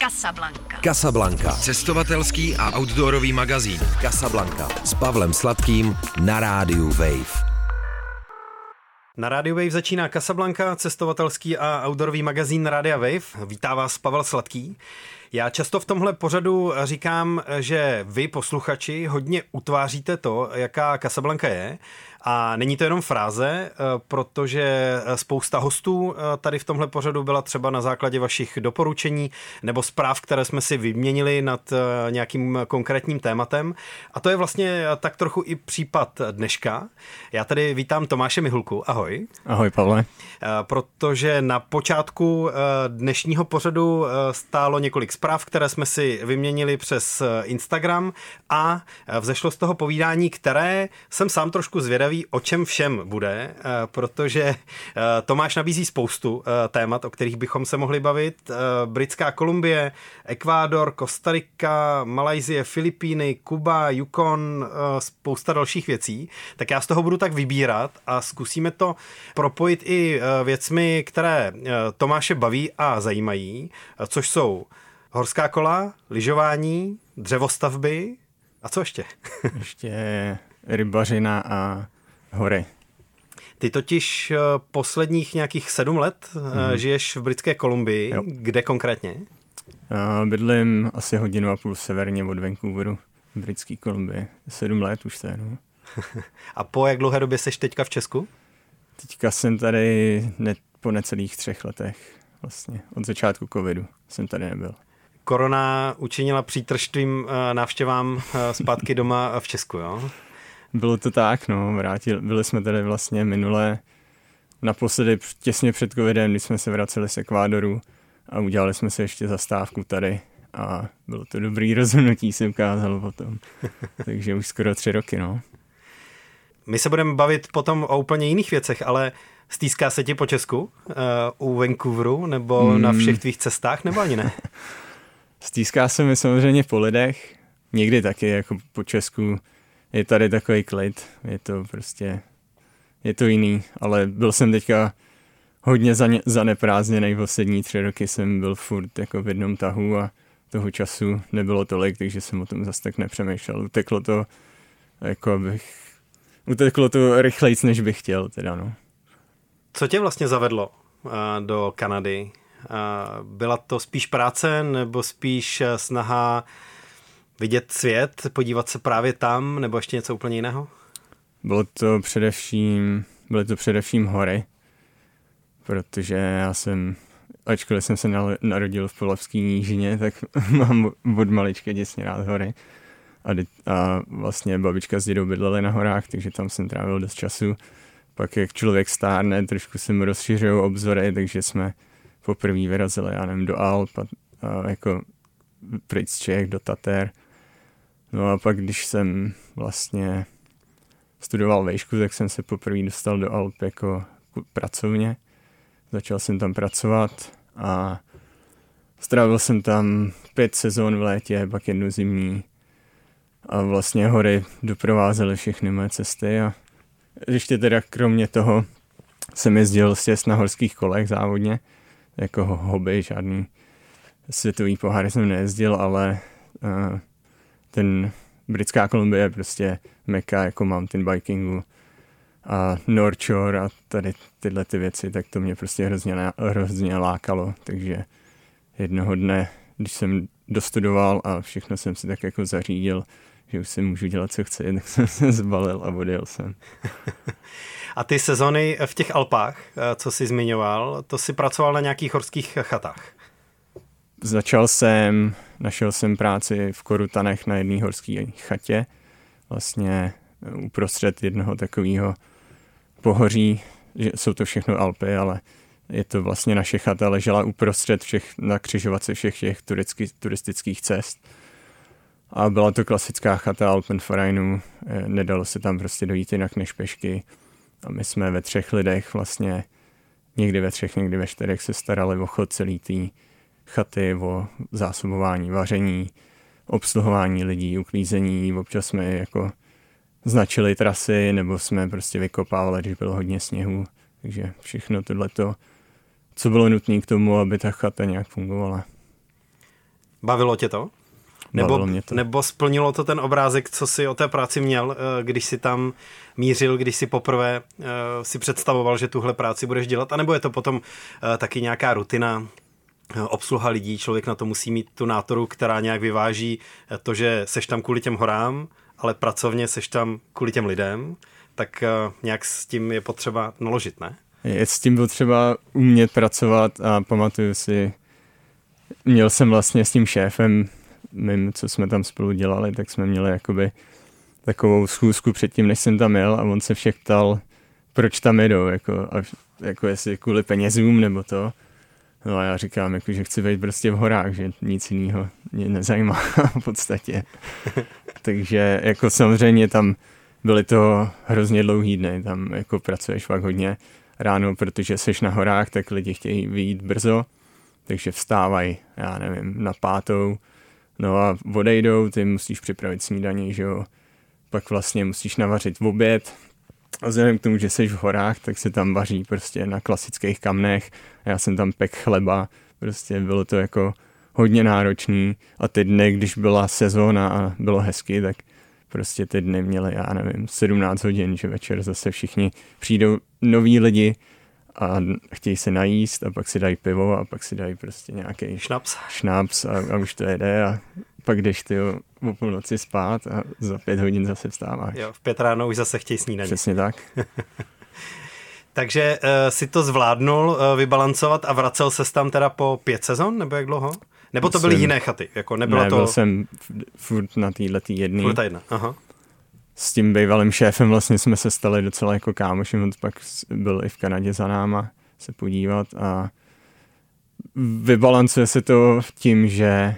Casablanca. Casablanca. Cestovatelský a outdoorový magazín. Casablanca. S Pavlem Sladkým na rádiu Wave. Na Radio Wave začíná Casablanca, cestovatelský a outdoorový magazín Rádia Wave. Vítá vás Pavel Sladký. Já často v tomhle pořadu říkám, že vy, posluchači, hodně utváříte to, jaká Casablanca je a není to jenom fráze, eh, protože spousta hostů eh, tady v tomhle pořadu byla třeba na základě vašich doporučení nebo zpráv, které jsme si vyměnili nad eh, nějakým konkrétním tématem. A to je vlastně tak trochu i případ dneška. Já tady vítám Tomáše Mihulku. Ahoj. Ahoj, Pavle. Protože na počátku dnešního pořadu stálo několik zpráv, které jsme si vyměnili přes Instagram a vzešlo z toho povídání, které jsem sám trošku zvědavý zvědavý, o čem všem bude, eh, protože eh, Tomáš nabízí spoustu eh, témat, o kterých bychom se mohli bavit. Britská Kolumbie, Ekvádor, Kostarika, Malajzie, Filipíny, Kuba, Yukon, spousta dalších věcí. Tak já z toho budu tak vybírat a zkusíme to propojit i věcmi, které Tomáše baví a zajímají, což jsou horská kola, lyžování, dřevostavby a co ještě? ještě rybařina a hory. Ty totiž eh, posledních nějakých sedm let mm-hmm. žiješ v Britské Kolumbii. Jo. Kde konkrétně? Bydlím asi hodinu a půl severně od Vancouveru v Britské Kolumbii. Sedm let už to je, no. a po jak dlouhé době jsi teďka v Česku? Teďka jsem tady ne, po necelých třech letech. Vlastně od začátku covidu jsem tady nebyl. Korona učinila přítrž návštěvám zpátky doma v Česku, jo? Bylo to tak, no, vrátil, byli jsme tady vlastně minule naposledy těsně před covidem, když jsme se vraceli z Ekvádoru a udělali jsme se ještě zastávku tady a bylo to dobrý rozhodnutí, se ukázalo potom. Takže už skoro tři roky, no. My se budeme bavit potom o úplně jiných věcech, ale stýská se ti po Česku uh, u Vancouveru nebo hmm. na všech tvých cestách, nebo ani ne? stýská se mi samozřejmě po lidech, někdy taky jako po Česku je tady takový klid, je to prostě, je to jiný, ale byl jsem teďka hodně zaneprázdněný, poslední tři roky jsem byl furt jako v jednom tahu a toho času nebylo tolik, takže jsem o tom zase tak nepřemýšlel. Uteklo to, jako bych, uteklo to rychlejc, než bych chtěl, teda no. Co tě vlastně zavedlo uh, do Kanady? Uh, byla to spíš práce nebo spíš eh, snaha vidět svět, podívat se právě tam, nebo ještě něco úplně jiného? Bylo to především, byly to především hory, protože já jsem, ačkoliv jsem se narodil v Polavské nížině, tak mám od malička děsně rád hory. A, a vlastně babička s dědou bydleli na horách, takže tam jsem trávil dost času. Pak jak člověk stárne, trošku se mu rozšiřují obzory, takže jsme poprvé vyrazili, já nevím, do Alp a, a jako pryč z Čech do Tater No a pak, když jsem vlastně studoval vejšku, tak jsem se poprvé dostal do Alp jako pracovně. Začal jsem tam pracovat a strávil jsem tam pět sezon v létě, pak jednu zimní. A vlastně hory doprovázely všechny moje cesty a ještě teda kromě toho jsem jezdil sjezd na horských kolech závodně, jako hobby, žádný světový pohár jsem nejezdil, ale uh, ten britská Kolumbie je prostě meka jako mountain bikingu a North Shore a tady tyhle ty věci, tak to mě prostě hrozně, hrozně lákalo, takže jednoho dne, když jsem dostudoval a všechno jsem si tak jako zařídil, že už si můžu dělat, co chci, tak jsem se zbalil a odjel jsem. A ty sezony v těch Alpách, eh, co jsi zmiňoval, to si pracoval na nějakých horských chatách? Začal jsem, našel jsem práci v Korutanech na jedné horské chatě, vlastně uprostřed jednoho takového pohoří, že jsou to všechno Alpy, ale je to vlastně naše chata, ležela uprostřed všech, na křižovatce všech těch turistický, turistických cest. A byla to klasická chata Alpenvereinu, eh, nedalo se tam prostě dojít jinak než pešky. A my jsme ve třech lidech vlastně, někdy ve třech, někdy ve čtyřech se starali o chod celý tý chaty, o zásobování, vaření, obsluhování lidí, uklízení. Občas jsme jako značili trasy, nebo jsme prostě vykopávali, když bylo hodně sněhu. Takže všechno tohleto, co bylo nutné k tomu, aby ta chata nějak fungovala. Bavilo tě to? Nebo, mě to. nebo splnilo to ten obrázek, co si o té práci měl, eh, když si tam mířil, když si poprvé uh, si představoval, že tuhle práci budeš dělat, anebo je to potom uh, taky nějaká rutina, obsluha lidí, člověk na to musí mít tu nátoru, která nějak vyváží to, že seš tam kvůli těm horám, ale pracovně seš tam kvůli těm lidem, tak nějak s tím je potřeba naložit, ne? Je s tím potřeba umět pracovat a pamatuju si, měl jsem vlastně s tím šéfem mým, co jsme tam spolu dělali, tak jsme měli jakoby takovou schůzku předtím, než jsem tam jel a on se všech ptal, proč tam jedou, jako, a, jako jestli kvůli penězům nebo to. No a já říkám, jako, že chci být prostě v horách, že nic jiného mě nezajímá v podstatě. Takže jako samozřejmě tam byly to hrozně dlouhý dny, tam jako pracuješ fakt hodně ráno, protože jsi na horách, tak lidi chtějí vyjít brzo, takže vstávají, já nevím, na pátou, no a odejdou, ty musíš připravit snídaní, že jo, pak vlastně musíš navařit v oběd, a vzhledem k tomu, že jsi v horách, tak se tam vaří prostě na klasických kamnech. Já jsem tam pek chleba, prostě bylo to jako hodně náročný. A ty dny, když byla sezóna a bylo hezky, tak prostě ty dny měly, já nevím, 17 hodin, že večer zase všichni přijdou noví lidi a chtějí se najíst a pak si dají pivo a pak si dají prostě nějaký šnaps, šnaps a, a už to jede. A pak jdeš ty o půlnoci spát a za pět hodin zase vstáváš. Jo, v pět ráno už zase chtějí snídaní. Přesně tak. Takže uh, si to zvládnul uh, vybalancovat a vracel se tam teda po pět sezon, nebo jak dlouho? Nebo to byly jsem, jiné chaty? Jako nebylo ne, to... byl jsem furt na této jedné. Furt jedna, aha. S tím bývalým šéfem vlastně jsme se stali docela jako kámoši, on pak byl i v Kanadě za náma se podívat a vybalancuje se to tím, že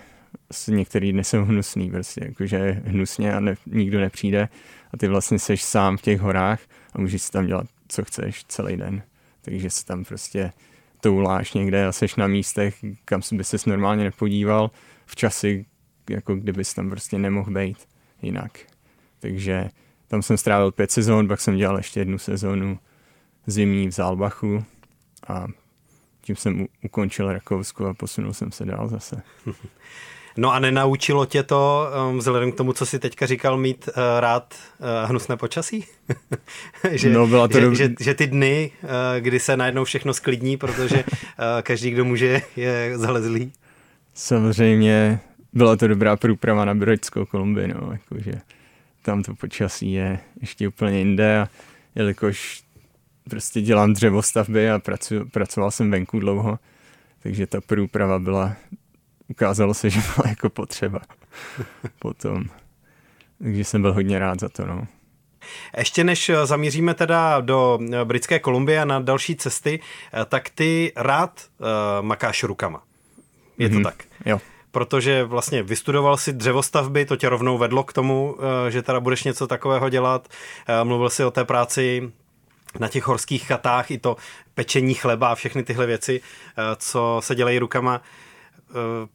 některý dny jsou hnusný, prostě jakože hnusně a ne, nikdo nepřijde a ty vlastně seš sám v těch horách a můžeš si tam dělat, co chceš celý den. Takže se tam prostě touláš někde a seš na místech, kam by ses normálně nepodíval v časy, jako kdybys tam prostě nemohl být jinak. Takže tam jsem strávil pět sezon, pak jsem dělal ještě jednu sezonu zimní v Zálbachu a tím jsem ukončil Rakousko a posunul jsem se dál zase. No a nenaučilo tě to, um, vzhledem k tomu, co jsi teďka říkal, mít uh, rád uh, hnusné počasí? že, no, byla to že, dob... že, že ty dny, uh, kdy se najednou všechno sklidní, protože každý, kdo může, je zalezlý? Samozřejmě byla to dobrá průprava na Britskou Kolumbii, no, jakože tam to počasí je ještě úplně jinde a jelikož prostě dělám dřevostavby a pracu, pracoval jsem venku dlouho, takže ta průprava byla ukázalo se, že byla jako potřeba potom. Takže jsem byl hodně rád za to, no. Ještě než zamíříme teda do Britské Kolumbie a na další cesty, tak ty rád uh, makáš rukama. Je to mm-hmm. tak? Jo. Protože vlastně vystudoval si dřevostavby, to tě rovnou vedlo k tomu, uh, že teda budeš něco takového dělat. Uh, mluvil si o té práci na těch horských chatách, i to pečení chleba a všechny tyhle věci, uh, co se dělají rukama. Uh, Eh,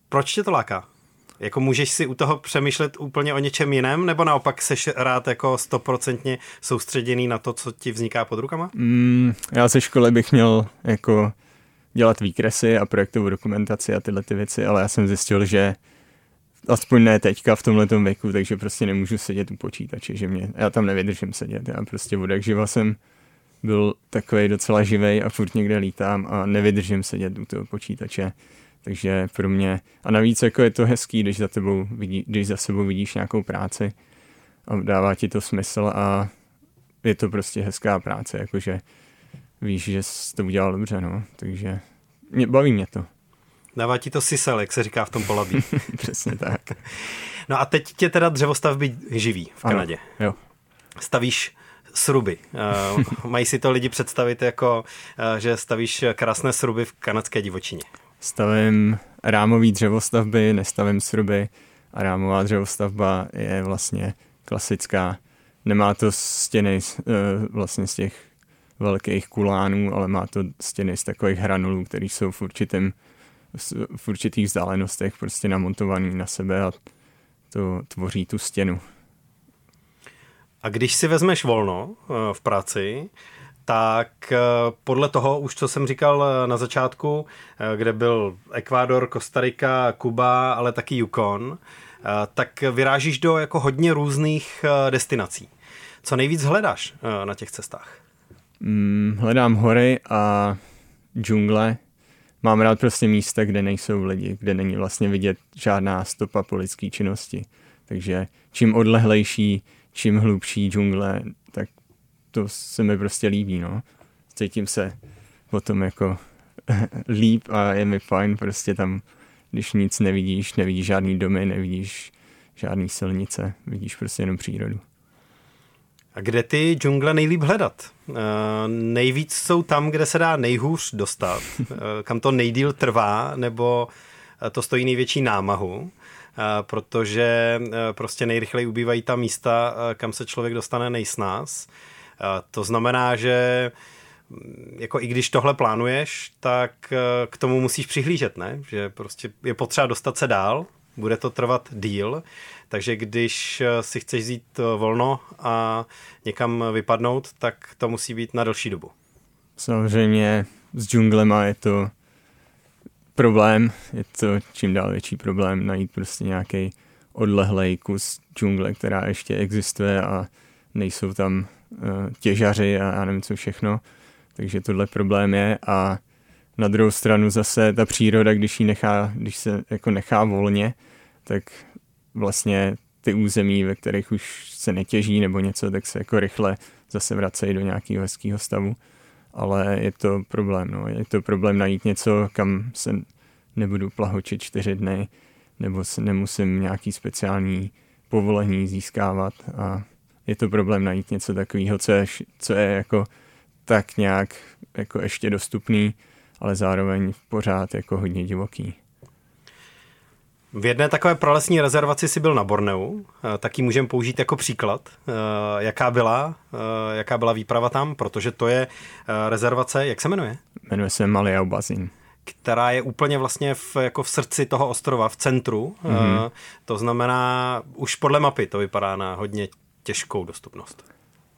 proč tě to láká? Jako můžeš si u toho přemýšlet úplně o něčem jiném, nebo naopak seš rád jako stoprocentně soustředěný na to, co ti vzniká pod rukama? Mm, já se školy bych měl jako dělat výkresy a projektovou dokumentaci a tyhle ty věci, ale já jsem zjistil, že aspoň ne teďka v tomhle věku, takže prostě nemůžu sedět u počítače, že mě, já tam nevydržím sedět, já prostě od jak živa jsem byl takový docela živej a furt někde lítám a nevydržím sedět u toho počítače. Takže pro mě, a navíc jako je to hezký, když za, tebou vidí, když za sebou vidíš nějakou práci a dává ti to smysl a je to prostě hezká práce, jakože víš, že jsi to udělal dobře, no, takže mě, baví mě to. Dává ti to sisel, jak se říká v tom polabí. Přesně tak. No a teď tě teda dřevostavby živí v Kanadě. Ano, jo. Stavíš sruby. Uh, mají si to lidi představit jako, uh, že stavíš krásné sruby v kanadské divočině stavím rámový dřevostavby, nestavím sruby a rámová dřevostavba je vlastně klasická. Nemá to stěny eh, vlastně z těch velkých kulánů, ale má to stěny z takových hranulů, které jsou v, určitém, v určitých vzdálenostech prostě namontovaný na sebe a to tvoří tu stěnu. A když si vezmeš volno eh, v práci, tak eh, podle toho, už co jsem říkal eh, na začátku, eh, kde byl Ekvádor, Kostarika, Kuba, ale taky Yukon, tak vyrážíš do jako hodně různých destinací. Co nejvíc hledáš na těch cestách? Mm, hledám hory a džungle. Mám rád prostě místa, kde nejsou lidi, kde není vlastně vidět žádná stopa po lidské činnosti. Takže čím odlehlejší, čím hlubší džungle, to se mi prostě líbí, no. Cítím se potom jako líp a je mi fajn prostě tam, když nic nevidíš, nevidíš žádný domy, nevidíš žádný silnice, vidíš prostě jenom přírodu. A kde ty džungle nejlíp hledat? Uh, nejvíc jsou tam, kde se dá nejhůř dostat, uh, kam to nejdíl trvá, nebo to stojí největší námahu, protože prostě nejrychleji ubývají ta místa, kam se člověk dostane nejsnás. To znamená, že mm, jako i když tohle plánuješ, tak k tomu musíš přihlížet, ne? Že prostě je potřeba dostat se dál, bude to trvat díl, takže když si chceš vzít volno a někam vypadnout, tak to musí být na delší dobu. Samozřejmě s džunglema je to problém, je to čím dál větší problém najít prostě nějaký odlehlej kus džungle, která ještě existuje a nejsou tam těžaři a já nevím co všechno. Takže tohle problém je a na druhou stranu zase ta příroda, když, jí nechá, když se jako nechá volně, tak vlastně ty území, ve kterých už se netěží nebo něco, tak se jako rychle zase vracejí do nějakého hezkého stavu. Ale je to problém, no. Je to problém najít něco, kam se nebudu plahočit čtyři dny, nebo se nemusím nějaký speciální povolení získávat a je to problém najít něco takového, co je, co je jako tak nějak jako ještě dostupný, ale zároveň pořád jako hodně divoký. V jedné takové pralesní rezervaci si byl na Borneu, eh, taky můžeme použít jako příklad, eh, jaká byla, eh, jaká byla výprava tam, protože to je rezervace, jak se jmenuje? Jmenuje se Maliau Bazin která je úplně vlastně v, jako v srdci toho ostrova, v centru. Mm-hmm. To znamená, už podle mapy to vypadá na hodně těžkou dostupnost.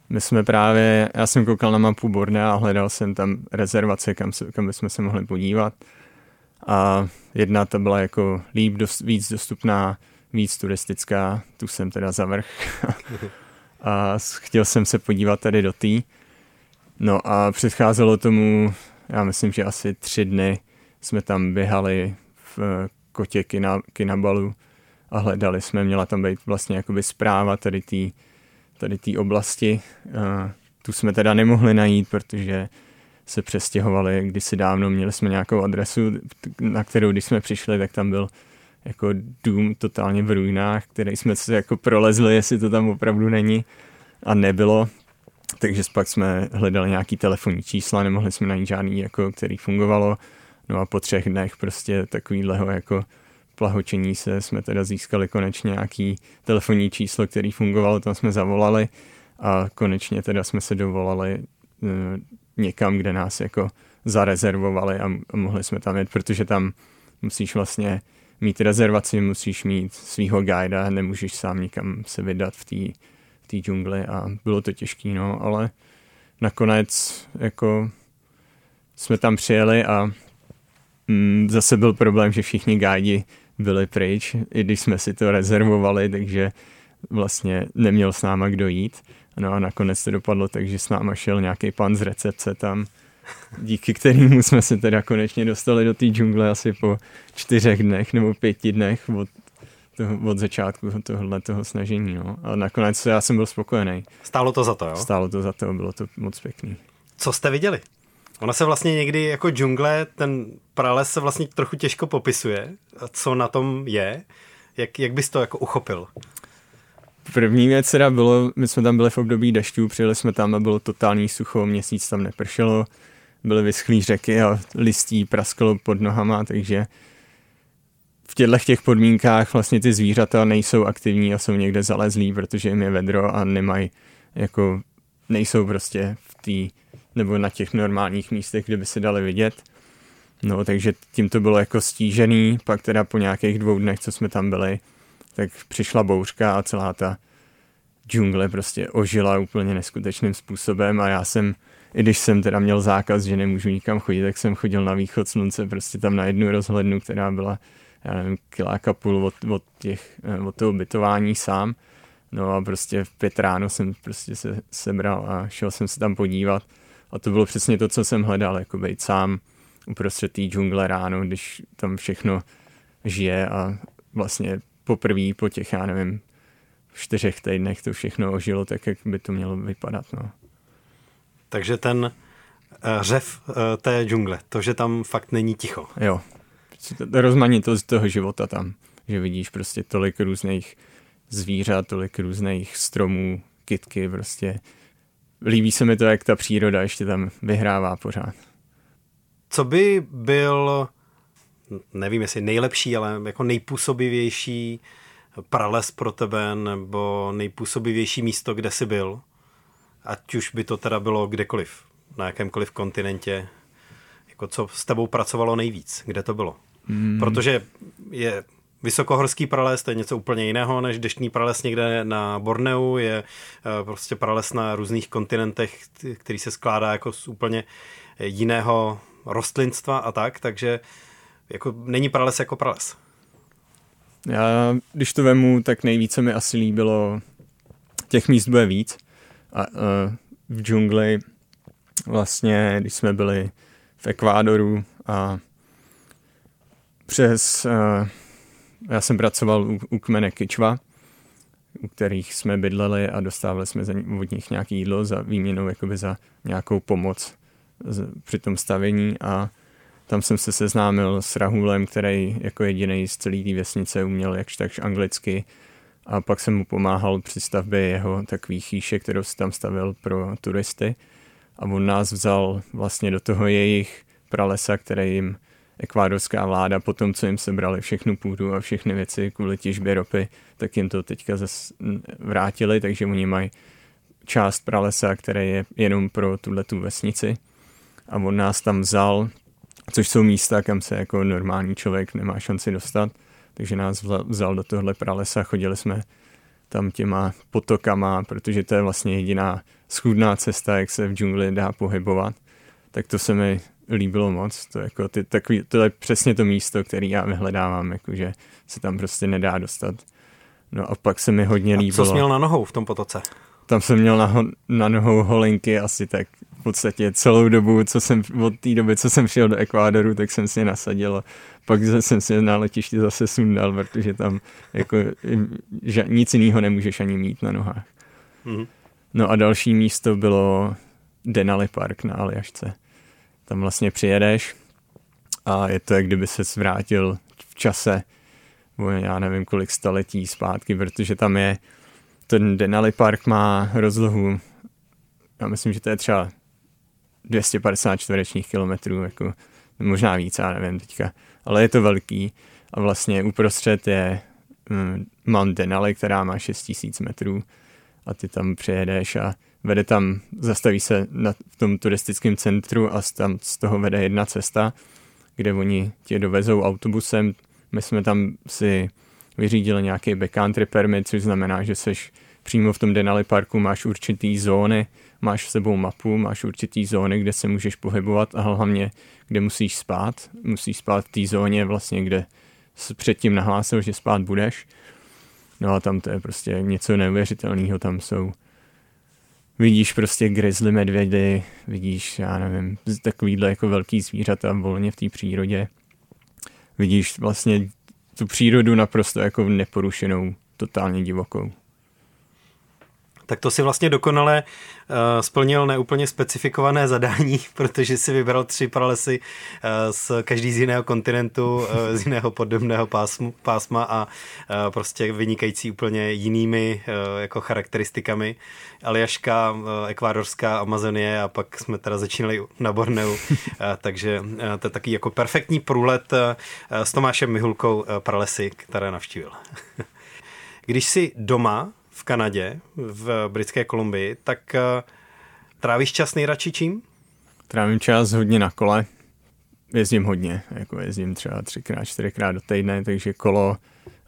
My jsme právě, já jsem koukal na mapu Bornea a hledal jsem tam rezervace, kam, se, kam bychom se mohli podívat. A jedna ta byla jako líp, dost, víc dostupná, víc turistická, tu jsem teda zavrch. a chtěl jsem se podívat tady do té. No a předcházelo tomu, já myslím, že asi tři dny jsme tam běhali v kotě Kina, Kinabalu a hledali jsme, měla tam být vlastně jakoby zpráva tady té tady tý oblasti. A tu jsme teda nemohli najít, protože se přestěhovali kdysi dávno, měli jsme nějakou adresu, na kterou když jsme přišli, tak tam byl jako dům totálně v ruinách, který jsme se jako prolezli, jestli to tam opravdu není a nebylo. Takže pak jsme hledali nějaký telefonní čísla, nemohli jsme najít žádný, jako, který fungovalo. No a po třech dnech prostě takovýhleho jako plahočení se jsme teda získali konečně nějaký telefonní číslo, který fungovalo, tam jsme zavolali a konečně teda jsme se dovolali uh, někam, kde nás jako zarezervovali a, mohli jsme tam jet, protože tam musíš vlastně mít rezervaci, musíš mít svýho guida, nemůžeš sám nikam se vydat v té v džungli a bylo to těžké, no, ale nakonec jako jsme tam přijeli a mm, zase byl problém, že všichni guidi byli pryč, i když jsme si to rezervovali, takže vlastně neměl s náma kdo jít. No a nakonec to dopadlo tak, že s náma šel nějaký pan z recepce tam, díky kterému jsme se teda konečně dostali do té džungle asi po čtyřech dnech nebo pěti dnech od, toho, od začátku tohohle toho snažení. No. A nakonec já jsem byl spokojený. Stálo to za to, jo? Stálo to za to, bylo to moc pěkný. Co jste viděli? Ona se vlastně někdy jako džungle, ten prales se vlastně trochu těžko popisuje, co na tom je. Jak, jak bys to jako uchopil? První věc teda bylo, my jsme tam byli v období dešťů, přijeli jsme tam a bylo totální sucho, měsíc tam nepršelo, byly vyschlý řeky a listí prasklo pod nohama, takže v těchto těch podmínkách vlastně ty zvířata nejsou aktivní a jsou někde zalezlí, protože jim je vedro a nemají jako nejsou prostě v té nebo na těch normálních místech, kde by se dali vidět. No, takže tím to bylo jako stížený, pak teda po nějakých dvou dnech, co jsme tam byli, tak přišla bouřka a celá ta džungle prostě ožila úplně neskutečným způsobem a já jsem i když jsem teda měl zákaz, že nemůžu nikam chodit, tak jsem chodil na východ slunce, prostě tam na jednu rozhlednu, která byla, já nevím, kiláka půl od, od, těch, eh, od toho bytování sám. No a prostě v pět ráno jsem prostě se sebral a šel jsem se tam podívat. A to bylo přesně to, co jsem hledal, jako být sám uprostřed té džungle ráno, když tam všechno žije a vlastně poprvé po těch, já nevím, čtyřech týdnech to všechno ožilo tak, jak by to mělo vypadat. No. Takže ten uh, řev uh, té džungle, to, že tam fakt není ticho. Jo, rozmanitost toho života tam, že vidíš prostě tolik různých zvířat, tolik různých stromů, kytky, prostě. Líbí se mi to, jak ta příroda ještě tam vyhrává pořád. Co by byl, nevím jestli nejlepší, ale jako nejpůsobivější prales pro tebe, nebo nejpůsobivější místo, kde jsi byl? Ať už by to teda bylo kdekoliv, na jakémkoliv kontinentě, jako co s tebou pracovalo nejvíc, kde to bylo? Hmm. Protože je vysokohorský prales, to je něco úplně jiného než deštný prales někde na Borneu, je eh, prostě prales na různých kontinentech, který se skládá jako z úplně jiného rostlinstva a tak, takže jako není prales jako prales. Já, když to vemu, tak nejvíce mi asi líbilo, těch míst bude víc. A, uh, v džungli vlastně, když jsme byli v Ekvádoru a přes, uh, já jsem pracoval u, u kmene Kičva, u kterých jsme bydleli a dostávali jsme za, od nich nějaké jídlo za výměnou jakoby za nějakou pomoc z, při tom stavení a tam jsem se seznámil s Rahulem, který jako jediný z celé té vesnice uměl jakž takž anglicky a pak jsem mu pomáhal při stavbě jeho takový chýše, kterou si tam stavil pro turisty a on nás vzal vlastně do toho jejich pralesa, který jim ekvádorská vláda po tom, co jim sebrali všechnu půdu a všechny věci kvůli těžbě ropy, tak jim to teďka zase vrátili, takže oni mají část pralesa, které je jenom pro tuhle tu vesnici a on nás tam vzal což jsou místa, kam se jako normální člověk nemá šanci dostat. Takže nás vzal do tohle pralesa, chodili jsme tam těma potokama, protože to je vlastně jediná schůdná cesta, jak se v džungli dá pohybovat. Tak to se mi líbilo moc. To, jako ty, takový, to je přesně to místo, které já vyhledávám, jakože se tam prostě nedá dostat. No a pak se mi hodně líbilo. A co jsi měl na nohou v tom potoce? Tam jsem měl na, na nohou holinky asi tak v podstatě celou dobu, co jsem, od té doby, co jsem přijel do Ekvádoru, tak jsem si je nasadil pak jsem si na letišti zase sundal, protože tam jako že nic jiného nemůžeš ani mít na nohách. Mm-hmm. No a další místo bylo Denali Park na Aljašce. Tam vlastně přijedeš a je to, jak kdyby se vrátil v čase, já nevím kolik staletí zpátky, protože tam je ten Denali Park má rozlohu, já myslím, že to je třeba 250 čtverečních kilometrů, jako možná víc, já nevím teďka, ale je to velký a vlastně uprostřed je um, Mount Denali, která má 6000 metrů a ty tam přejedeš a vede tam, zastaví se na, v tom turistickém centru a tam z toho vede jedna cesta, kde oni tě dovezou autobusem. My jsme tam si vyřídili nějaký backcountry permit, což znamená, že seš přímo v tom Denali parku, máš určitý zóny, máš s sebou mapu, máš určitý zóny, kde se můžeš pohybovat a hlavně, kde musíš spát. Musíš spát v té zóně vlastně, kde předtím nahlásil, že spát budeš. No a tam to je prostě něco neuvěřitelného, tam jsou vidíš prostě grizzly medvědy, vidíš, já nevím, takovýhle jako velký zvířata volně v té přírodě. Vidíš vlastně tu přírodu naprosto jako neporušenou, totálně divokou tak to si vlastně dokonale uh, splnil neúplně specifikované zadání, protože si vybral tři pralesy uh, z každý z jiného kontinentu, uh, z jiného podobného pásmu, pásma a uh, prostě vynikající úplně jinými uh, jako charakteristikami. Aljaška, uh, ekvádorská Amazonie a pak jsme teda začínali na Borneu, uh, takže uh, to je taky jako perfektní průlet uh, s Tomášem Mihulkou uh, pralesy, které navštívil. Když si doma v Kanadě, v britské Kolumbii, tak eh, trávíš čas nejradši čím? Trávím čas hodně na kole. Jezdím hodně, jako jezdím třeba třikrát, čtyřikrát do týdne, takže kolo.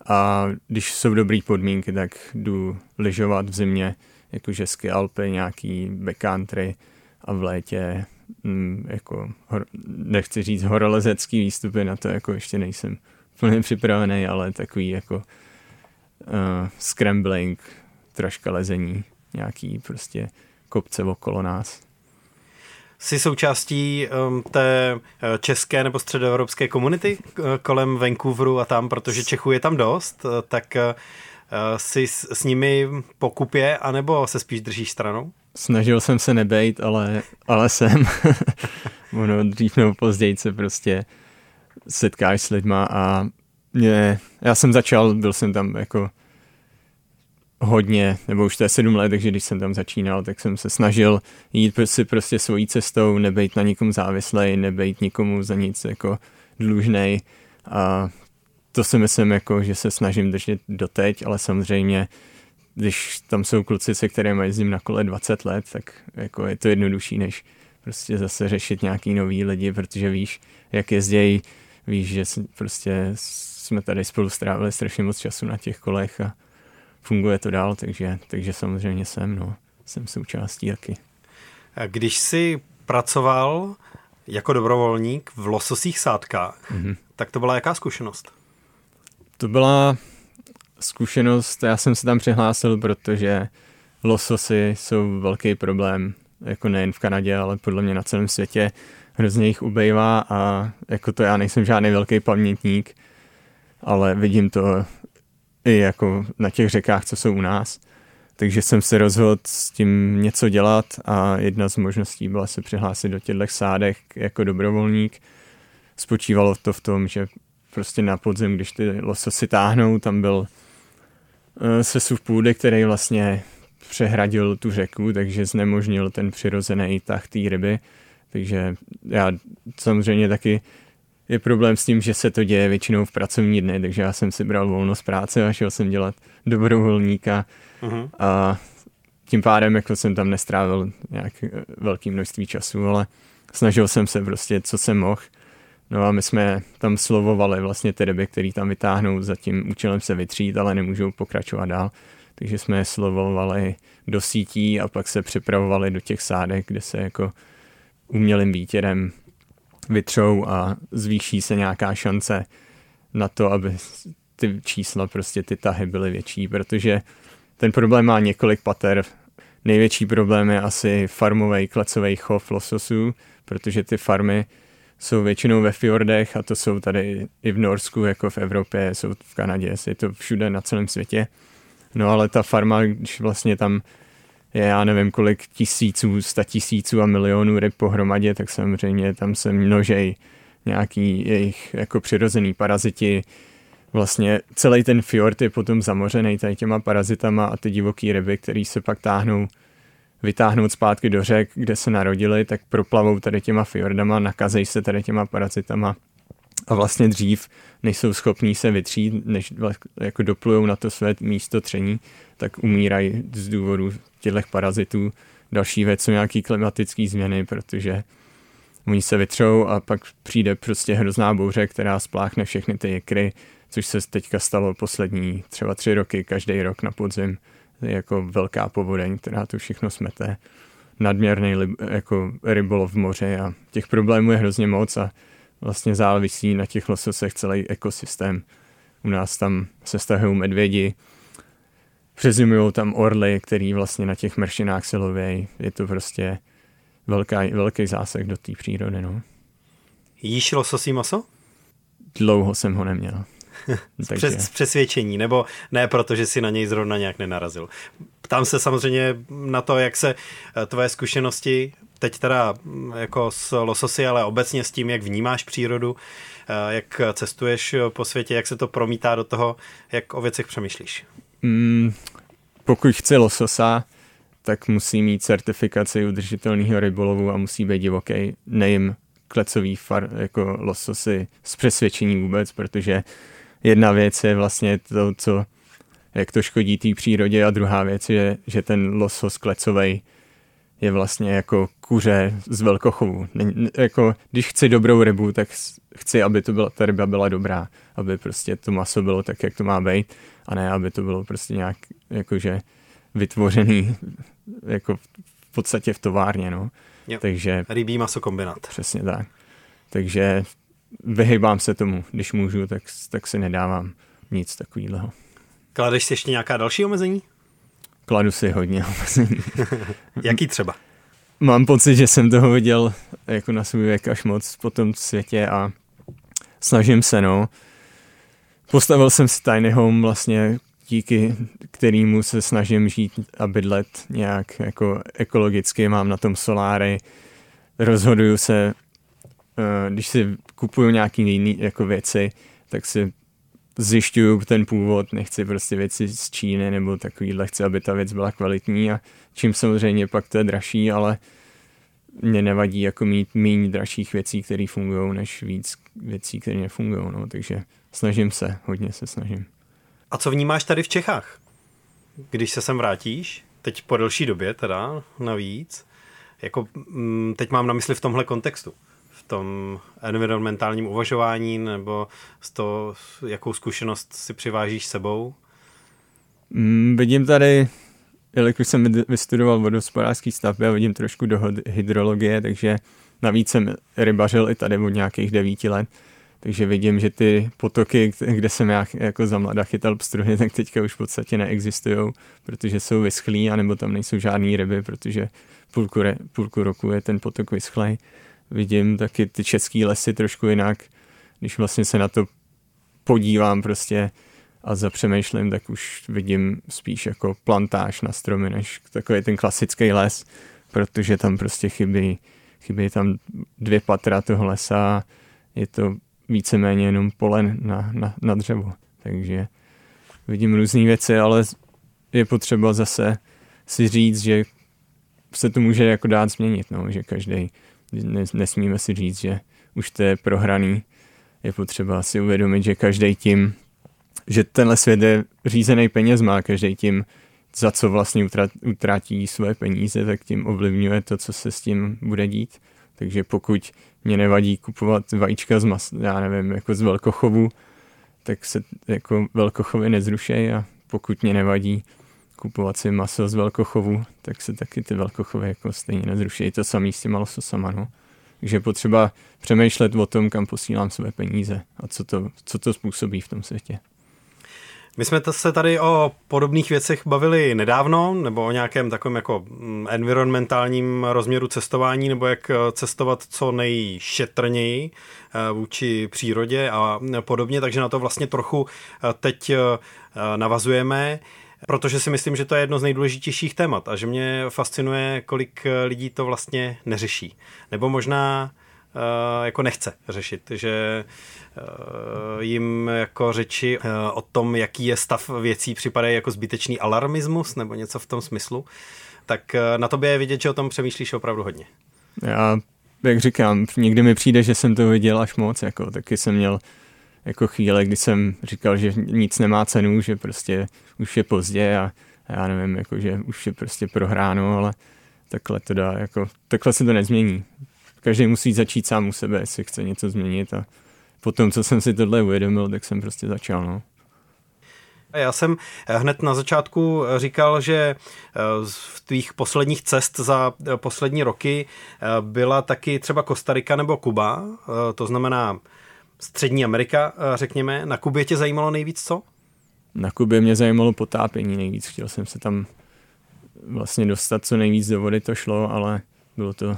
A když jsou dobré podmínky, tak jdu lyžovat v zimě, jakože ski Alpy, nějaký backcountry, a v létě mm, jako, hor, nechci říct horolezecký výstupy, na to jako ještě nejsem plně připravený, ale takový jako uh, scrambling, troška lezení, nějaký prostě kopce okolo nás. Jsi součástí um, té eh, české nebo středoevropské komunity kolem Vancouveru a tam, protože Čechů je tam dost, eh, tak jsi s, s nimi po kupě, anebo se spíš držíš stranou? Snažil jsem se nebejt, ale, ale jsem. ono dřív nebo později se prostě setkáš s lidma a mě, já jsem začal, byl jsem tam jako hodně, nebo už to je sedm let, takže když jsem tam začínal, tak jsem se snažil jít si prostě svojí cestou, nebejt na nikom závislej, nebejt nikomu za nic jako dlužnej. A to si myslím, jako, že se snažím držet doteď, ale samozřejmě když tam jsou kluci, se kterými jezdím na kole 20 let, tak jako je to jednodušší, než prostě zase řešit nějaký nový lidi, protože víš, jak jezdějí, víš, že prostě jsme tady spolu strávili strašně moc času na těch kolech a funguje to dál, takže, takže samozřejmě jsem, no, jsem součástí taky. Když jsi pracoval jako dobrovolník v lososích sádkách, mm-hmm. tak to byla jaká zkušenost? To byla zkušenost, já jsem se tam přihlásil, protože lososy jsou velký problém, jako nejen v Kanadě, ale podle mě na celém světě. Hrozně jich ubejvá a jako to já nejsem žádný velký pamětník, ale vidím to i jako na těch řekách, co jsou u nás. Takže jsem se rozhodl s tím něco dělat a jedna z možností byla se přihlásit do těchto sádek jako dobrovolník. Spočívalo to v tom, že prostě na podzim, když ty lososy táhnou, tam byl eh, sesuv půdy, který vlastně přehradil tu řeku, takže znemožnil ten přirozený tah té ryby. Takže já samozřejmě taky je problém s tím, že se to děje většinou v pracovní dny, takže já jsem si bral volno z práce a šel jsem dělat dobrovolníka uh-huh. a tím pádem jako jsem tam nestrávil nějak eh, velké množství času, ale snažil jsem se prostě, co jsem mohl. No a my jsme tam slovovali vlastně ty ryby, které tam vytáhnou za tím účelem se vytřít, ale nemůžou pokračovat dál. Takže jsme je slovovali do sítí a pak se připravovali do těch sádek, kde se jako umělým výtěrem vytřou a zvýší se nějaká šance na to, aby ty čísla, prostě ty tahy byly větší, protože ten problém má několik pater. Největší problém je asi farmový klecový chov lososů, protože ty farmy jsou většinou ve fjordech a to jsou tady i v Norsku, jako v Evropě, jsou v Kanadě, je to všude na celém světě. No ale ta farma, když vlastně tam je já nevím kolik tisíců, sta tisíců a milionů ryb pohromadě, tak samozřejmě tam se množej nějaký jejich jako přirozený paraziti. Vlastně celý ten fjord je potom zamořený tady těma parazitama a ty divoký ryby, které se pak táhnou vytáhnout zpátky do řek, kde se narodili, tak proplavou tady těma fjordama, nakazejí se tady těma parazitama a vlastně dřív nejsou schopní se vytřít, než jako doplujou na to své místo tření, tak umírají z důvodu těchto parazitů. Další věc jsou nějaký klimatické změny, protože oni se vytřou a pak přijde prostě hrozná bouře, která spláchne všechny ty jekry, což se teďka stalo poslední třeba tři roky, každý rok na podzim. Je jako velká povodeň, která to všechno smete. Nadměrný jako rybolov v moři a těch problémů je hrozně moc a vlastně závisí na těch lososech celý ekosystém. U nás tam se stahují medvědi, přezimují tam orly, který vlastně na těch mršinách se loví. Je to prostě velká, velký zásah do té přírody. No. Jíš lososí maso? Dlouho jsem ho neměl. Takže... Přes, přesvědčení, nebo ne, protože si na něj zrovna nějak nenarazil. Ptám se samozřejmě na to, jak se eh, tvoje zkušenosti, teď teda mm, jako s lososy, ale obecně s tím, jak vnímáš přírodu, eh, jak cestuješ po světě, jak se to promítá do toho, jak o věcech přemýšlíš. Mm, pokud chce lososa, tak musí mít certifikaci udržitelného rybolovu a musí být divoký, nejim klecový far, jako lososy s přesvědčením vůbec, protože jedna věc je vlastně to, co, jak to škodí té přírodě a druhá věc je, že ten losos klecový je vlastně jako kuře z velkochovu. Jako, když chci dobrou rybu, tak chci, aby to byla, ta ryba byla dobrá, aby prostě to maso bylo tak, jak to má být a ne, aby to bylo prostě nějak jakože vytvořený jako v podstatě v továrně, no. Jo. Takže... Rybí maso kombinát. Přesně tak. Takže vyhybám se tomu, když můžu, tak, tak si nedávám nic takového. Kladeš si ještě nějaká další omezení? Kladu si hodně omezení. Jaký třeba? Mám pocit, že jsem toho viděl jako na svůj věk až moc po tom světě a snažím se, no. Postavil jsem si tiny home vlastně díky kterýmu se snažím žít a bydlet nějak jako ekologicky, mám na tom soláry, rozhoduju se, eh, když si kupuju nějaký jiný jako věci, tak si zjišťuju ten původ, nechci prostě věci z Číny nebo takovýhle, chci, aby ta věc byla kvalitní a čím samozřejmě pak to je dražší, ale mě nevadí jako mít méně dražších věcí, které fungují, než víc věcí, které nefungují, no, takže snažím se, hodně se snažím. A co vnímáš tady v Čechách? Když se sem vrátíš, teď po delší době teda navíc, jako mm, teď mám na mysli v tomhle kontextu, tom environmentálním uvažování nebo z toho, jakou zkušenost si přivážíš sebou? Mm, vidím tady, jelikož jsem vystudoval vodospodářský stavby a vidím trošku do hydrologie, takže navíc jsem rybařil i tady od nějakých devíti let, takže vidím, že ty potoky, kde jsem já jako za mladá chytal pstruhy, tak teďka už v podstatě neexistují, protože jsou vyschlí, anebo tam nejsou žádné ryby, protože půlku, re, půlku roku je ten potok vyschlej. Vidím taky ty české lesy trošku jinak, když vlastně se na to podívám prostě a zapřemýšlím, tak už vidím spíš jako plantáž na stromy, než takový ten klasický les, protože tam prostě chybí, chybí tam dvě patra toho lesa, je to víceméně jenom pole na, na, na dřevo. Takže vidím různé věci, ale je potřeba zase si říct, že se to může jako dát změnit, no, že každý, nesmíme si říct, že už to je prohraný. Je potřeba si uvědomit, že každý tím, že tenhle svět je řízený peněz má, každý tím, za co vlastně utratí své peníze, tak tím ovlivňuje to, co se s tím bude dít. Takže pokud mě nevadí kupovat vajíčka z mas, já nevím, jako z velkochovu, tak se jako velkochovy nezrušej a pokud mě nevadí kupovat si maso z velkochovu, tak se taky ty velkochovy jako stejně nezrušejí. To samý s těma lososama, no. Takže je potřeba přemýšlet o tom, kam posílám své peníze a co to, co to způsobí v tom světě. My jsme se tady o podobných věcech bavili nedávno, nebo o nějakém takovém jako mm, environmentálním rozměru cestování, nebo jak eh, cestovat co nejšetrněji eh, vůči přírodě a podobně, takže na to vlastně trochu eh, teď navazujeme protože si myslím, že to je jedno z nejdůležitějších témat a že mě fascinuje, kolik lidí to vlastně neřeší. Nebo možná uh, jako nechce řešit, že uh, jim jako řeči o tom, jaký je stav věcí, připadají jako zbytečný alarmismus nebo něco v tom smyslu, tak na tobě je vidět, že o tom přemýšlíš opravdu hodně. Já, jak říkám, někdy mi přijde, že jsem to viděl až moc, jako taky jsem měl jako chvíle, kdy jsem říkal, že nic nemá cenu, že prostě už je pozdě a já nevím, jako, že už je prostě prohráno, ale takhle to dá, jako, takhle se to nezmění každý musí začít sám u sebe, jestli chce něco změnit a potom, co jsem si tohle uvědomil, tak jsem prostě začal, no. Já jsem hned na začátku říkal, že eh, v tvých posledních cest za eh, poslední roky eh, byla taky třeba Kostarika nebo Kuba, to znamená Střední Amerika, řekněme. Na Kubě tě zajímalo nejvíc co? Na Kubě mě zajímalo potápění nejvíc. Chtěl jsem se tam vlastně dostat co nejvíc do vody, to šlo, ale bylo to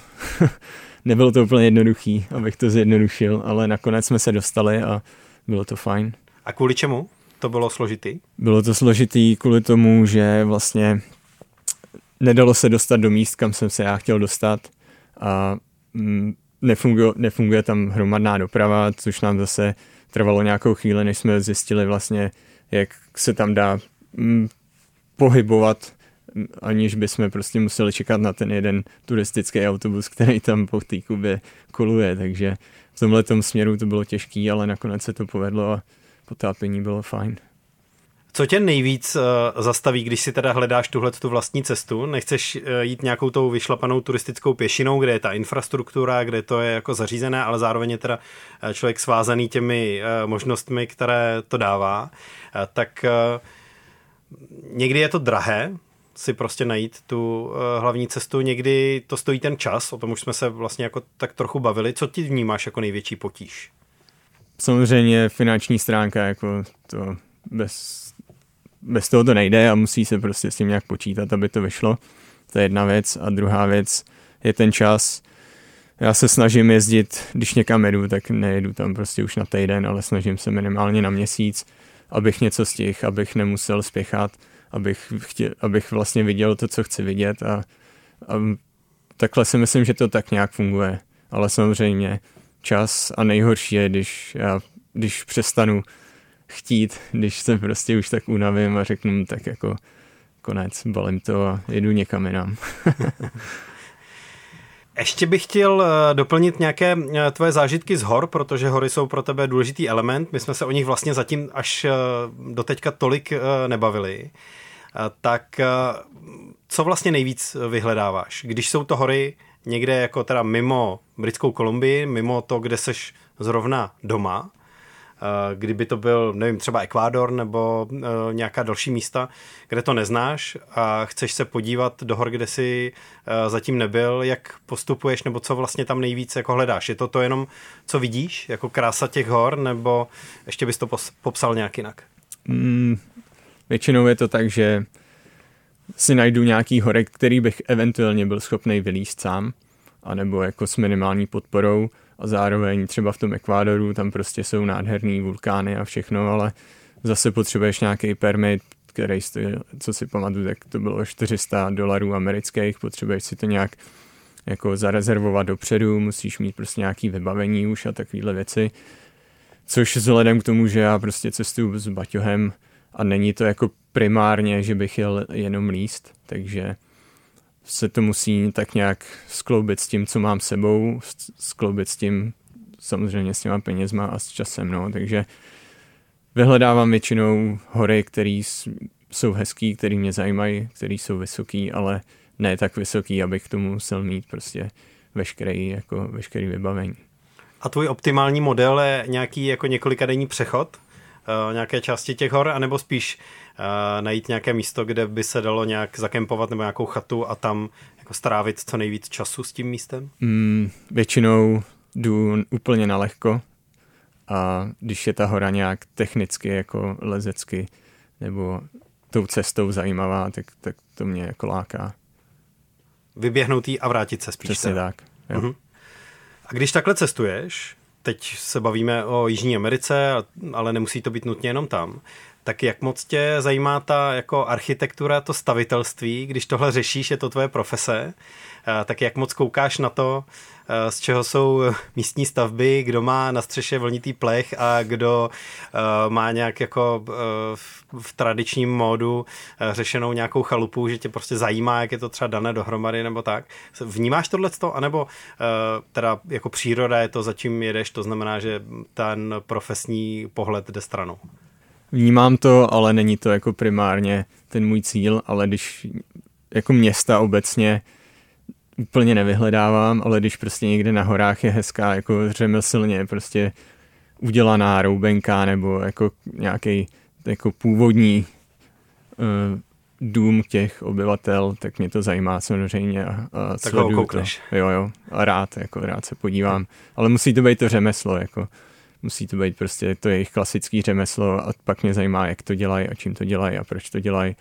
nebylo to úplně jednoduchý, abych to zjednodušil, ale nakonec jsme se dostali a bylo to fajn. A kvůli čemu to bylo složitý? Bylo to složitý kvůli tomu, že vlastně nedalo se dostat do míst, kam jsem se já chtěl dostat a mm, nefunguje, nefunguje tam hromadná doprava, což nám zase trvalo nějakou chvíli, než jsme zjistili vlastně, jak se tam dá mm, pohybovat aniž bychom prostě museli čekat na ten jeden turistický autobus, který tam po té Kubě koluje, takže v tomhle směru to bylo těžké, ale nakonec se to povedlo a potápění bylo fajn. Co tě nejvíc uh, zastaví, když si teda hledáš tuhle tu vlastní cestu? Nechceš uh, jít nějakou tou vyšlapanou turistickou pěšinou, kde je ta infrastruktura, kde to je jako zařízené, ale zároveň je teda eh, člověk svázaný těmi možnostmi, které to dává. Tak někdy je to drahé, si prostě najít tu hlavní cestu. Někdy to stojí ten čas, o tom už jsme se vlastně jako tak trochu bavili. Co ti vnímáš jako největší potíž? Samozřejmě finanční stránka, jako to bez, bez toho to nejde a musí se prostě s tím nějak počítat, aby to vyšlo. To je jedna věc. A druhá věc je ten čas. Já se snažím jezdit, když někam jedu, tak nejedu tam prostě už na týden, ale snažím se minimálně na měsíc, abych něco stihl, abych nemusel spěchat, abych, chtěl, abych vlastně viděl to, co chci vidět a, a takhle si myslím, že to tak nějak funguje. Ale samozřejmě čas a nejhorší je, když já, když přestanu chtít, když se prostě už tak unavím a řeknu tak jako konec, balím to a jedu někam jinam. Ještě bych chtěl eh, doplnit nějaké eh, tvoje zážitky z hor, protože hory jsou pro tebe důležitý element. My jsme se o nich vlastně zatím až eh, do teďka tolik nebavili. Tak co vlastně nejvíc vyhledáváš? Když jsou to hory někde jako teda mimo Britskou Kolumbii, mimo to, kde seš zrovna doma, kdyby to byl, nevím, třeba Ekvádor nebo eh, nějaká další místa, kde to neznáš a chceš se podívat do hor, kde jsi eh, zatím nebyl, jak postupuješ nebo co vlastně tam nejvíce jako hledáš? Je to to jenom, co vidíš, jako krása těch hor, nebo ještě bys to popsal nějak jinak? Mm, většinou je to tak, že si najdu nějaký horek, který bych eventuálně byl schopný vylíst sám, anebo jako s minimální podporou a zároveň třeba v tom Ekvádoru tam prostě jsou nádherný vulkány a všechno, ale zase potřebuješ nějaký permit, který stojí, co si pamatuju, tak to bylo 400 dolarů amerických, potřebuješ si to nějak jako zarezervovat dopředu, musíš mít prostě nějaký vybavení už a takovéhle věci. Což vzhledem k tomu, že já prostě cestuju s baťohem a není to jako primárně, že bych jel jenom líst, takže se to musí tak nějak skloubit s tím, co mám sebou, skloubit s tím samozřejmě s těma penězma a s časem, no, takže vyhledávám většinou hory, které jsou hezký, které mě zajímají, které jsou vysoký, ale ne tak vysoký, abych k tomu musel mít prostě veškerý, jako veškerý vybavení. A tvůj optimální model je nějaký jako několika denní přechod? Uh, nějaké části těch hor, anebo spíš najít nějaké místo, kde by se dalo nějak zakempovat nebo nějakou chatu a tam jako strávit co nejvíc času s tím místem? Mm, většinou jdu úplně na lehko a když je ta hora nějak technicky jako lezecky nebo tou cestou zajímavá, tak, tak to mě jako láká. Vyběhnout a vrátit se spíš. Přesně tak. Jo. Uh-huh. A když takhle cestuješ, teď se bavíme o Jižní Americe, ale nemusí to být nutně jenom tam, tak jak moc tě zajímá ta jako architektura, to stavitelství, když tohle řešíš, je to tvoje profese, tak jak moc koukáš na to, eh, z čeho jsou místní stavby, kdo má na střeše vlnitý plech a kdo eh, má nějak jako v tradičním módu řešenou nějakou chalupu, že tě prostě zajímá, jak je to třeba dané dohromady nebo tak. Vnímáš tohle anebo teda jako příroda je to, za čím jedeš, to znamená, že ten profesní pohled jde stranou? Vnímám to, ale není to jako primárně ten můj cíl, ale když jako města obecně úplně nevyhledávám, ale když prostě někde na horách je hezká jako řemeslně prostě udělaná roubenka nebo jako nějaký jako původní uh, dům těch obyvatel, tak mě to zajímá samozřejmě a, a tak sleduju to. Jo, jo, a rád, jako rád se podívám. Ale musí to být to řemeslo, jako musí to být prostě to jejich klasický řemeslo a pak mě zajímá, jak to dělají a čím to dělají a proč to dělají.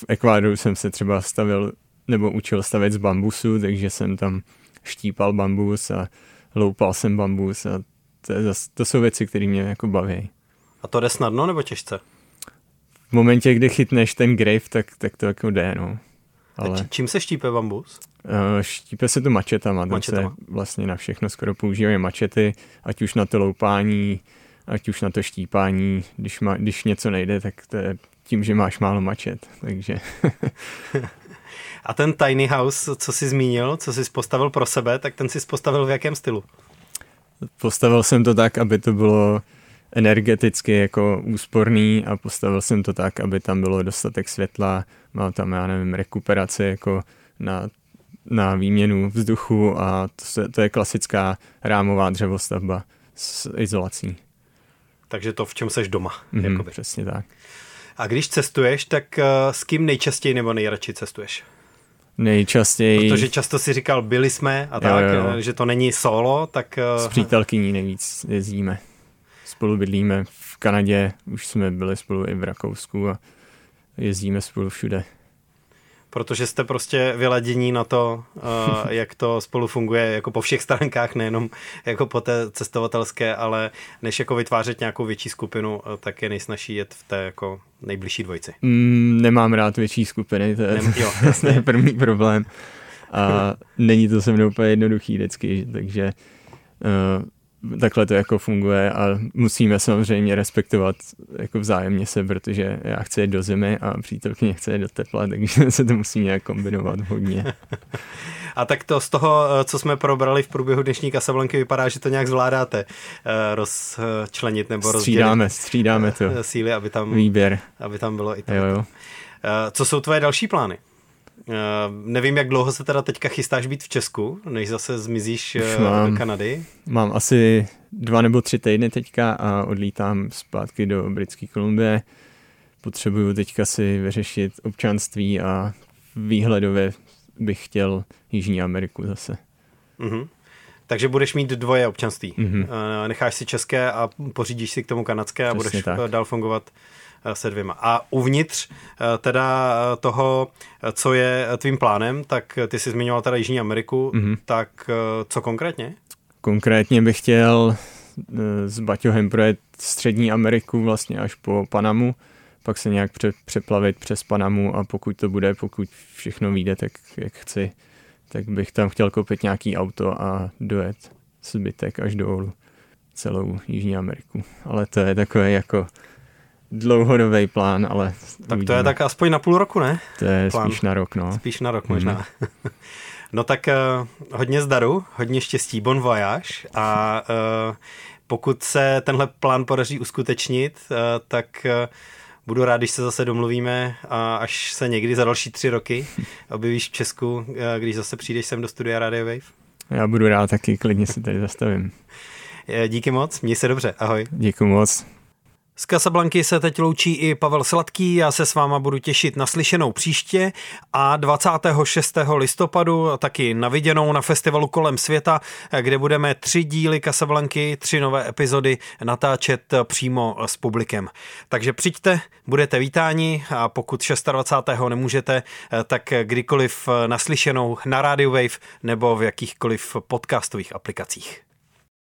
V Ekvádoru jsem se třeba stavil nebo učil stavět z bambusu, takže jsem tam štípal bambus a loupal jsem bambus a to, je zas, to jsou věci, které mě jako baví. A to jde snadno nebo těžce? V momentě, kdy chytneš ten grave, tak, tak to jako jde, no. Ale... čím se štípe bambus? Uh, štípe se to mačetama, mačetama. se vlastně na všechno skoro používají mačety, ať už na to loupání, ať už na to štípání, když, má, když něco nejde, tak to je tím, že máš málo mačet, takže... A ten tiny house, co jsi zmínil, co jsi postavil pro sebe, tak ten jsi postavil v jakém stylu? Postavil jsem to tak, aby to bylo energeticky jako úsporný a postavil jsem to tak, aby tam bylo dostatek světla, má tam, já nevím, rekuperaci jako na, na výměnu vzduchu a to, se, to je klasická rámová dřevostavba s izolací. Takže to, v čem seš doma. Mm-hmm, přesně tak. A když cestuješ, tak s kým nejčastěji nebo nejradši cestuješ? Nejčastěji. Protože často si říkal, byli jsme a tak, jo, jo. že to není solo, tak... S přítelkyní nejvíc jezdíme. Spolu bydlíme v Kanadě, už jsme byli spolu i v Rakousku a jezdíme spolu všude protože jste prostě vyladění na to, uh, jak to spolu funguje jako po všech stránkách, nejenom jako po té cestovatelské, ale než jako vytvářet nějakou větší skupinu, uh, tak je nejsnažší jet v té jako nejbližší dvojici. Mm, nemám rád větší skupiny, to je, Nem, jo, to je první problém. A není to se mnou úplně jednoduchý vždycky, takže uh, takhle to jako funguje a musíme samozřejmě respektovat jako vzájemně se, protože já chci jít do zimy a přítelkyně chce jít do tepla, takže se to musí nějak kombinovat hodně. A tak to z toho, co jsme probrali v průběhu dnešní Kasablanky, vypadá, že to nějak zvládáte eh, rozčlenit nebo střídáme, rozdělit střídáme to. Eh, síly, aby tam, Výběr. aby tam bylo i to. Jo, jo. Eh, co jsou tvoje další plány? Uh, nevím, jak dlouho se teda teďka chystáš být v Česku, než zase zmizíš mám, do Kanady. Mám asi dva nebo tři týdny teďka a odlítám zpátky do Britské Kolumbie. Potřebuju teďka si vyřešit občanství a výhledově bych chtěl Jižní Ameriku zase. Uh-huh. Takže budeš mít dvoje občanství. Uh, necháš si české a pořídíš si k tomu kanadské Přesně a budeš tak. dál fungovat Eh, se dvěma. A uvnitř eh, teda eh, toho, co je tvým plánem, tak ty jsi zmiňoval teda Jižní Ameriku, mm-hmm. tak co konkrétně? Konkrétně bych chtěl s Baťohem projet Střední Ameriku vlastně až po Panamu, pak se nějak pře- přeplavit přes Panamu a pokud to bude, pokud všechno vyjde tak, jak chci, tak bych tam chtěl koupit nějaký auto a dojet zbytek až dolů celou Jižní Ameriku. Ale to je takové jako dlouhodobý plán, ale Tak uvidíme. to je tak aspoň na půl roku, ne? To je plán. spíš na rok, no. Spíš na rok možná. Mm. no tak uh, hodně zdaru, hodně štěstí, bon voyage a uh, pokud se tenhle plán podaří uskutečnit, uh, tak uh, budu rád, když se zase domluvíme a až se někdy za další tři roky objevíš v Česku, když zase přijdeš sem do studia Radio Wave. Já budu rád taky, klidně se tady zastavím. Díky moc, měj se dobře, ahoj. Děkuji moc. Z Kasablanky se teď loučí i Pavel Sladký, já se s váma budu těšit na slyšenou příště a 26. listopadu taky na viděnou na festivalu kolem světa, kde budeme tři díly Kasablanky, tři nové epizody natáčet přímo s publikem. Takže přijďte, budete vítáni a pokud 26. nemůžete, tak kdykoliv naslyšenou na Radio Wave nebo v jakýchkoliv podcastových aplikacích.